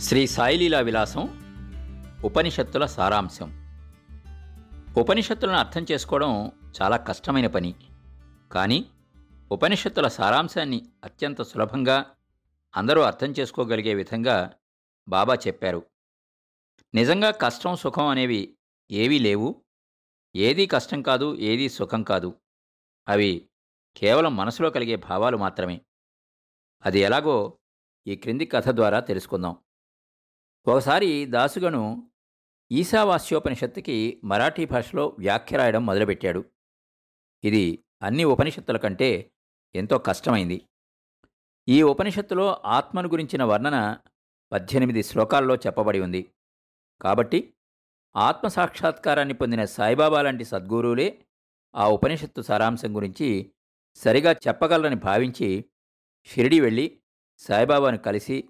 శ్రీ సాయిలీలా విలాసం ఉపనిషత్తుల సారాంశం. ఉపనిషత్తులను అర్థం చేసుకోవడం చాలా కష్టమైన పని. కానీ ఉపనిషత్తుల సారాంశాన్ని అత్యంత సులభంగా అందరూ అర్థం చేసుకోగలిగే విధంగా బాబా చెప్పారు. నిజంగా కష్టం సుఖం అనేవి ఏవీ లేవు. ఏదీ కష్టం కాదు ఏదీ సుఖం కాదు. అవి కేవలం మనసులో కలిగే భావాలు మాత్రమే. అది ఎలాగో ఈ క్రింది కథ ద్వారా తెలుసుకుందాం. ఒకసారి దాసుగను ఈశావాస్యోపనిషత్తుకి మరాఠీ భాషలో వ్యాఖ్య రాయడం మొదలుపెట్టాడు. ఇది అన్ని ఉపనిషత్తుల కంటే ఎంతో కష్టమైంది. ఈ ఉపనిషత్తులో ఆత్మను గురించిన వర్ణన పద్దెనిమిది శ్లోకాల్లో చెప్పబడి ఉంది. కాబట్టి ఆత్మ సాక్షాత్కారాన్ని పొందిన సాయిబాబా లాంటి సద్గురువులే ఆ ఉపనిషత్తు సారాంశం గురించి సరిగా చెప్పగలరని భావించి షిరిడి వెళ్ళి సాయిబాబాను కలిసి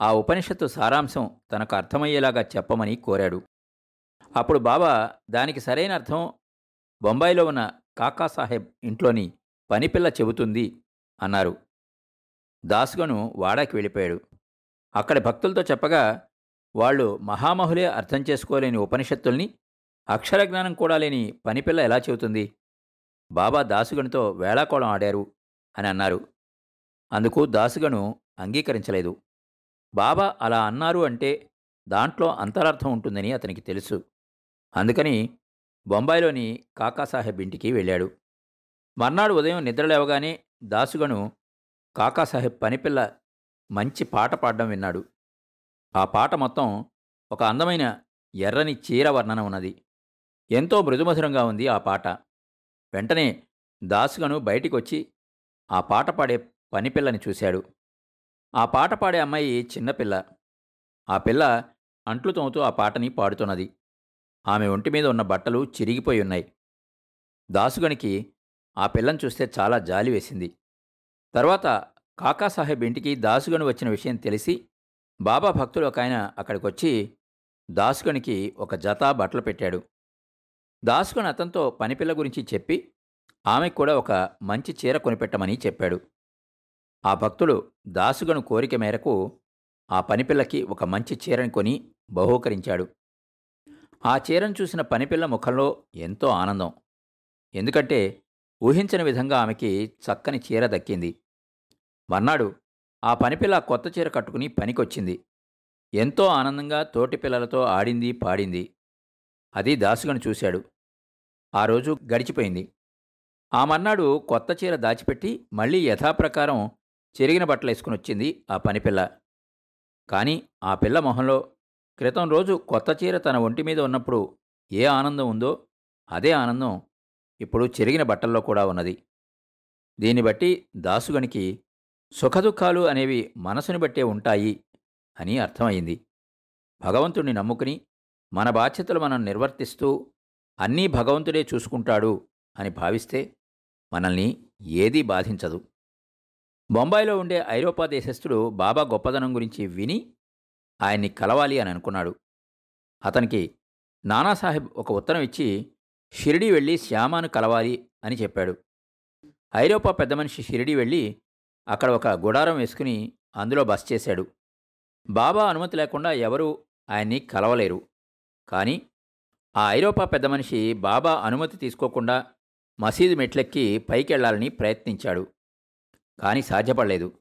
ఆ ఉపనిషత్తు సారాంశం తనకు అర్థమయ్యేలాగా చెప్పమని కోరాడు. అప్పుడు బాబా దానికి సరైన అర్థం బొంబాయిలో ఉన్న కాకాసాహెబ్ ఇంట్లోని పనిపిల్ల చెబుతుంది అన్నారు. దాసుగను వాడాకి వెళ్ళిపోయాడు. అక్కడి భక్తులతో చెప్పగా వాళ్ళు మహామహులే అర్థం చేసుకోలేని ఉపనిషత్తుల్ని అక్షర జ్ఞానం కూడా లేని పనిపిల్ల ఎలా చెబుతుంది? బాబా దాసుగనుతో వేళాకోళం ఆడారు అని అన్నారు. అందుకు దాసుగను అంగీకరించలేదు. బాబా అలా అన్నారు అంటే దాంట్లో అంతరార్థం ఉంటుందని అతనికి తెలుసు. అందుకని బొంబాయిలోని కాకాసాహెబ్ ఇంటికి వెళ్ళాడు. మర్నాడు ఉదయం నిద్రలేవగానే దాసుగను కాకాసాహెబ్ పనిపిల్ల మంచి పాట పాడడం విన్నాడు. ఆ పాట మొత్తం ఒక అందమైన ఎర్రని చీర వర్ణన ఉన్నది. ఎంతో మృదుమధురంగా ఉంది ఆ పాట. వెంటనే దాసుగను బయటికి వచ్చి ఆ పాట పాడే పనిపిల్లని చూశాడు. ఆ పాట పాడే అమ్మాయి చిన్నపిల్ల ఆ పిల్ల అంట్లు తోముతూ ఆ పాటని పాడుతున్నది. ఆమె ఒంటి మీద ఉన్న బట్టలు చిరిగిపోయి ఉన్నాయి. దాసుగనికి ఆ పిల్లను చూస్తే చాలా జాలి వేసింది. తర్వాత కాకాసాహెబ్ ఇంటికి దాసుగను వచ్చిన విషయం తెలిసి బాబా భక్తులు ఒక ఆయన అక్కడికి వచ్చి దాసుగనికి ఒక జత బట్టలు పెట్టాడు. దాసుగను అతనితో పనిపిల్ల గురించి చెప్పి ఆమెకు కూడా ఒక మంచి చీర కొనిపెట్టమని చెప్పాడు. ఆ భక్తుడు దాసుగను కోరిక మేరకు ఆ పనిపిల్లకి ఒక మంచి చీరని కొని బహూకరించాడు. ఆ చీరను చూసిన పనిపిల్ల ముఖంలో ఎంతో ఆనందం. ఎందుకంటే ఊహించని విధంగా ఆమెకి చక్కని చీర దక్కింది. మర్నాడు ఆ పనిపిల్ల కొత్త చీర కట్టుకుని పనికొచ్చింది. ఎంతో ఆనందంగా తోటి పిల్లలతో ఆడింది పాడింది. అది దాసుగను చూశాడు. ఆ రోజు గడిచిపోయింది. ఆ మర్నాడు కొత్త చీర దాచిపెట్టి మళ్ళీ యథాప్రకారం చెరిగిన బట్టలు వేసుకుని వచ్చింది ఆ పనిపిల్ల కానీ ఆ పిల్ల మొహంలో క్రితం రోజు కొత్త చీర తన ఒంటి మీద ఉన్నప్పుడు ఏ ఆనందం ఉందో అదే ఆనందం ఇప్పుడు చెరిగిన బట్టల్లో కూడా ఉన్నది. దీన్ని బట్టి దాసుగనికి సుఖదుఖాలు అనేవి మనసుని బట్టే ఉంటాయి అని అర్థమైంది భగవంతుణ్ణి నమ్ముకుని మన బాధ్యతలు మనం నిర్వర్తిస్తూ అన్నీ భగవంతుడే చూసుకుంటాడు అని భావిస్తే మనల్ని ఏదీ బాధించదు. బొంబాయిలో ఉండే ఐరోపా దేశస్థుడు బాబా గొప్పదనం గురించి విని ఆయన్ని కలవాలి అని అనుకున్నాడు. అతనికి నానాసాహెబ్ ఒక ఉత్తరం ఇచ్చి షిరిడి వెళ్ళి శ్యామాను కలవాలి అని చెప్పాడు. ఐరోపా పెద్ద మనిషి షిరిడి వెళ్ళి అక్కడ ఒక గుడారం వేసుకుని అందులో బస్ చేశాడు. బాబా అనుమతి లేకుండా ఎవరూ ఆయన్ని కలవలేరు. కానీ ఆ ఐరోపా పెద్ద మనిషి బాబా అనుమతి తీసుకోకుండా మసీదు మెట్లెక్కి పైకెళ్ళాలని ప్రయత్నించాడు. కానీ సాధ్యపడలేదు.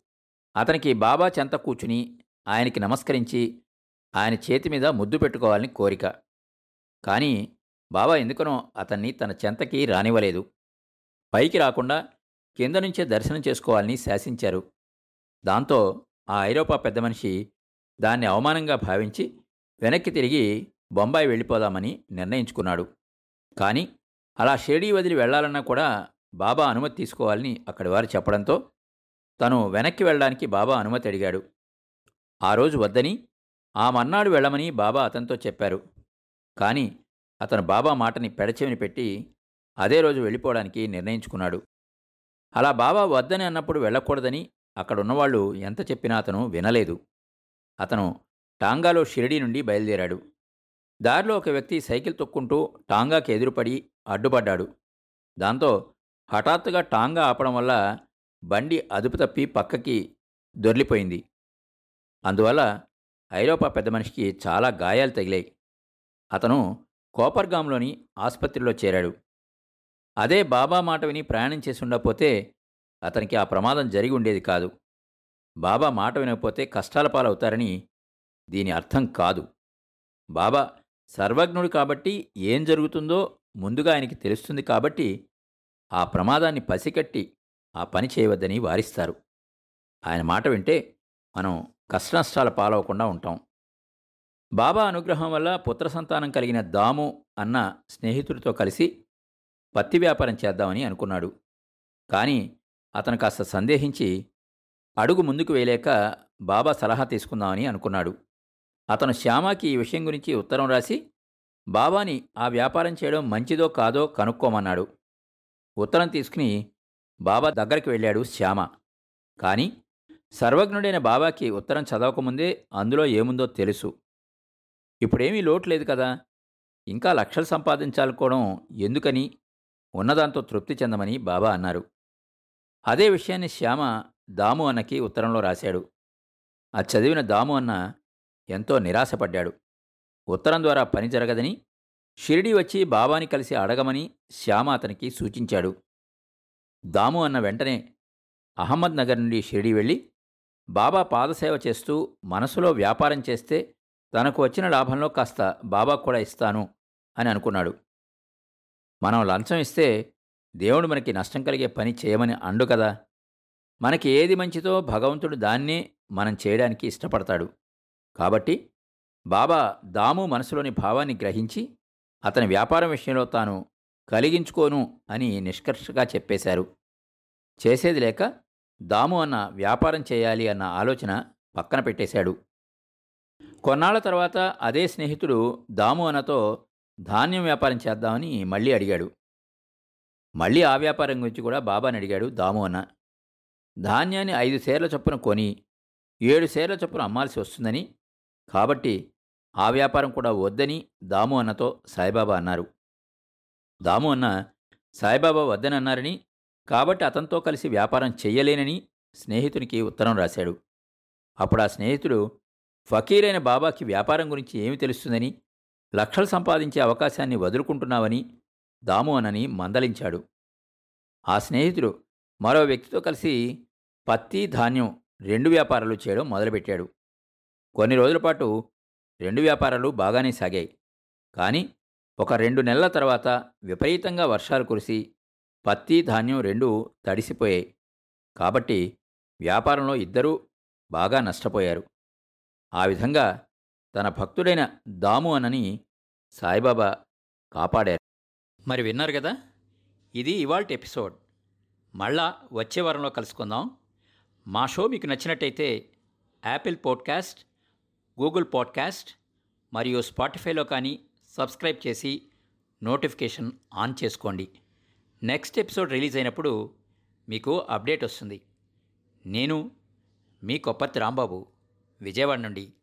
అతనికి బాబా చెంత కూర్చుని ఆయనకి నమస్కరించి ఆయన చేతి మీద ముద్దు పెట్టుకోవాలని కోరిక. కానీ బాబా ఎందుకనో అతన్ని తన చెంతకి రానివ్వలేదు. పైకి రాకుండా కింద నుంచే దర్శనం చేసుకోవాలని శాసించారు. దాంతో ఆ ఐరోపా పెద్ద మనిషి దాన్ని అవమానంగా భావించి వెనక్కి తిరిగి బొంబాయి వెళ్ళిపోదామని నిర్ణయించుకున్నాడు. కానీ అలా షిరిడీ వదిలి వెళ్ళాలన్నా కూడా బాబా అనుమతి తీసుకోవాలని అక్కడి వారు చెప్పడంతో తను వెనక్కి వెళ్ళడానికి బాబా అనుమతి అడిగాడు. ఆ రోజు వద్దని ఆ మర్నాడు వెళ్ళమని బాబా అతనితో చెప్పారు. కానీ అతను బాబా మాటని పెడచెవిని పెట్టి అదే రోజు వెళ్ళిపోవడానికి నిర్ణయించుకున్నాడు. అలా బాబా వద్దని అన్నప్పుడు వెళ్ళకూడదని అక్కడున్నవాళ్ళు ఎంత చెప్పినా అతను వినలేదు. అతను టాంగాలో షిరిడీ నుండి బయలుదేరాడు. దారిలో ఒక వ్యక్తి సైకిల్ తొక్కుంటూ టాంగాకి ఎదురుపడి అడ్డుపడ్డాడు. దాంతో హఠాత్తుగా టాంగా ఆపడం వల్ల బండి అదుపు తప్పి పక్కకి దొర్లిపోయింది. అందువల్ల ఐరోపా పెద్ద మనిషికి చాలా గాయాలు తగిలాయి. అతను కోపర్గాంలోని ఆసుపత్రిలో చేరాడు. అదే బాబా మాట విని ప్రయాణం చేసి ఉండకపోతే అతనికి ఆ ప్రమాదం జరిగి ఉండేది కాదు. బాబా మాట వినకపోతే కష్టాల పాలవుతారని దీని అర్థం కాదు. బాబా సర్వజ్ఞుడు కాబట్టి ఏం జరుగుతుందో ముందుగా ఆయనకి తెలుస్తుంది కాబట్టి ఆ ప్రమాదాన్ని పసికట్టి ఆ పని చేయవద్దని వారిస్తారు. ఆయన మాట వింటే మనం కష్టనష్టాల పాలవకుండా ఉంటాం. బాబా అనుగ్రహం వల్ల పుత్ర సంతానం కలిగిన దాము అన్న స్నేహితుడితో కలిసి పత్తి వ్యాపారం చేద్దామని అనుకున్నాడు. కానీ అతను కాస్త సందేహించి అడుగు ముందుకు వేయలేక బాబా సలహా తీసుకుందామని అనుకున్నాడు. అతను శ్యామాకి ఈ విషయం గురించి ఉత్తరం రాసి బాబాని ఆ వ్యాపారం చేయడం మంచిదో కాదో కనుక్కోమన్నాడు. ఉత్తరం తీసుకుని బాబా దగ్గరికి వెళ్ళాడు శ్యామ. కానీ సర్వజ్ఞుడైన బాబాకి ఉత్తరం చదవకముందే అందులో ఏముందో తెలుసు. ఇప్పుడేమీ లోటు లేదు కదా. ఇంకా లక్షలు సంపాదించాలనుకోవడం ఎందుకని? ఉన్నదాంతో తృప్తి చెందమని బాబా అన్నారు. అదే విషయాన్ని శ్యామ దాము అన్నకి ఉత్తరంలో రాశాడు. అది చదివిన దాము అన్న ఎంతో నిరాశపడ్డాడు. ఉత్తరం ద్వారా పని జరగదని షిరిడి వచ్చి బాబాని కలిసి అడగమని శ్యామ అతనికి సూచించాడు. దాము అన్న వెంటనే అహ్మద్ నగర్ నుండి షిరిడి వెళ్ళి బాబా పాదసేవ చేస్తూ మనసులో వ్యాపారం చేస్తే తనకు వచ్చిన లాభంలో కాస్త బాబా కూడా ఇస్తాను అని అనుకున్నాడు. మనం లంచం ఇస్తే దేవుడు మనకి నష్టం కలిగే పని చేయమని అండు కదా. మనకి ఏది మంచిదో భగవంతుడు దాన్నే మనం చేయడానికి ఇష్టపడతాడు. కాబట్టి బాబా దాము మనసులోని భావాన్ని గ్రహించి అతని వ్యాపారం విషయంలో తాను కలిగించుకోను అని నిష్కర్షగా చెప్పేశారు. చేసేది లేక దాము అన్న వ్యాపారం చేయాలి అన్న ఆలోచన పక్కన పెట్టేశాడు. కొన్నాళ్ళ తర్వాత అదే స్నేహితుడు దాము అన్నతో ధాన్యం వ్యాపారం చేద్దామని మళ్ళీ అడిగాడు. మళ్ళీ ఆ వ్యాపారం గురించి కూడా బాబాని అడిగాడు దాము అన్న. ధాన్యాన్ని ఐదు సేర్ల చొప్పున కొని ఏడు సేర్ల చొప్పున అమ్మాల్సి వస్తుందని కాబట్టి ఆ వ్యాపారం కూడా వద్దని దాము అన్నతో సాయిబాబా అన్నారు. దాము అన్న సాయిబాబా వద్దనన్నారని కాబట్టి అతనితో కలిసి వ్యాపారం చెయ్యలేనని స్నేహితునికి ఉత్తరం రాశాడు. అప్పుడు ఆ స్నేహితుడు ఫకీరైన బాబాకి వ్యాపారం గురించి ఏమి తెలుస్తుందని లక్షలు సంపాదించే అవకాశాన్ని వదులుకుంటున్నావని దాము అనని మందలించాడు. ఆ స్నేహితుడు మరో వ్యక్తితో కలిసి పత్తి ధాన్యం రెండు వ్యాపారాలు చేయడం మొదలుపెట్టాడు. కొన్ని రోజుల పాటు రెండు వ్యాపారాలు బాగానే సాగాయి. కానీ ఒక రెండు నెలల తర్వాత విపరీతంగా వర్షాలు కురిసి పత్తి ధాన్యం రెండు తడిసిపోయాయి. కాబట్టి వ్యాపారంలో ఇద్దరూ బాగా నష్టపోయారు. ఆ విధంగా తన భక్తుడైన దాము అనని సాయిబాబా కాపాడారు. మరి విన్నారు కదా ఇది ఇవాల్ట్ ఎపిసోడ్. మళ్ళా వచ్చే వారంలో కలుసుకుందాం. మా షో మీకు నచ్చినట్టయితే యాపిల్ పాడ్కాస్ట్ గూగుల్ పాడ్కాస్ట్ మరియు స్పాటిఫైలో కానీ సబ్స్క్రైబ్ చేసి నోటిఫికేషన్ ఆన్ చేసుకోండి. నెక్స్ట్ ఎపిసోడ్ రిలీజ్ అయినప్పుడు మీకు అప్డేట్ వస్తుంది. నేను మీ కొప్పతి రాంబాబు విజయవాడ నుండి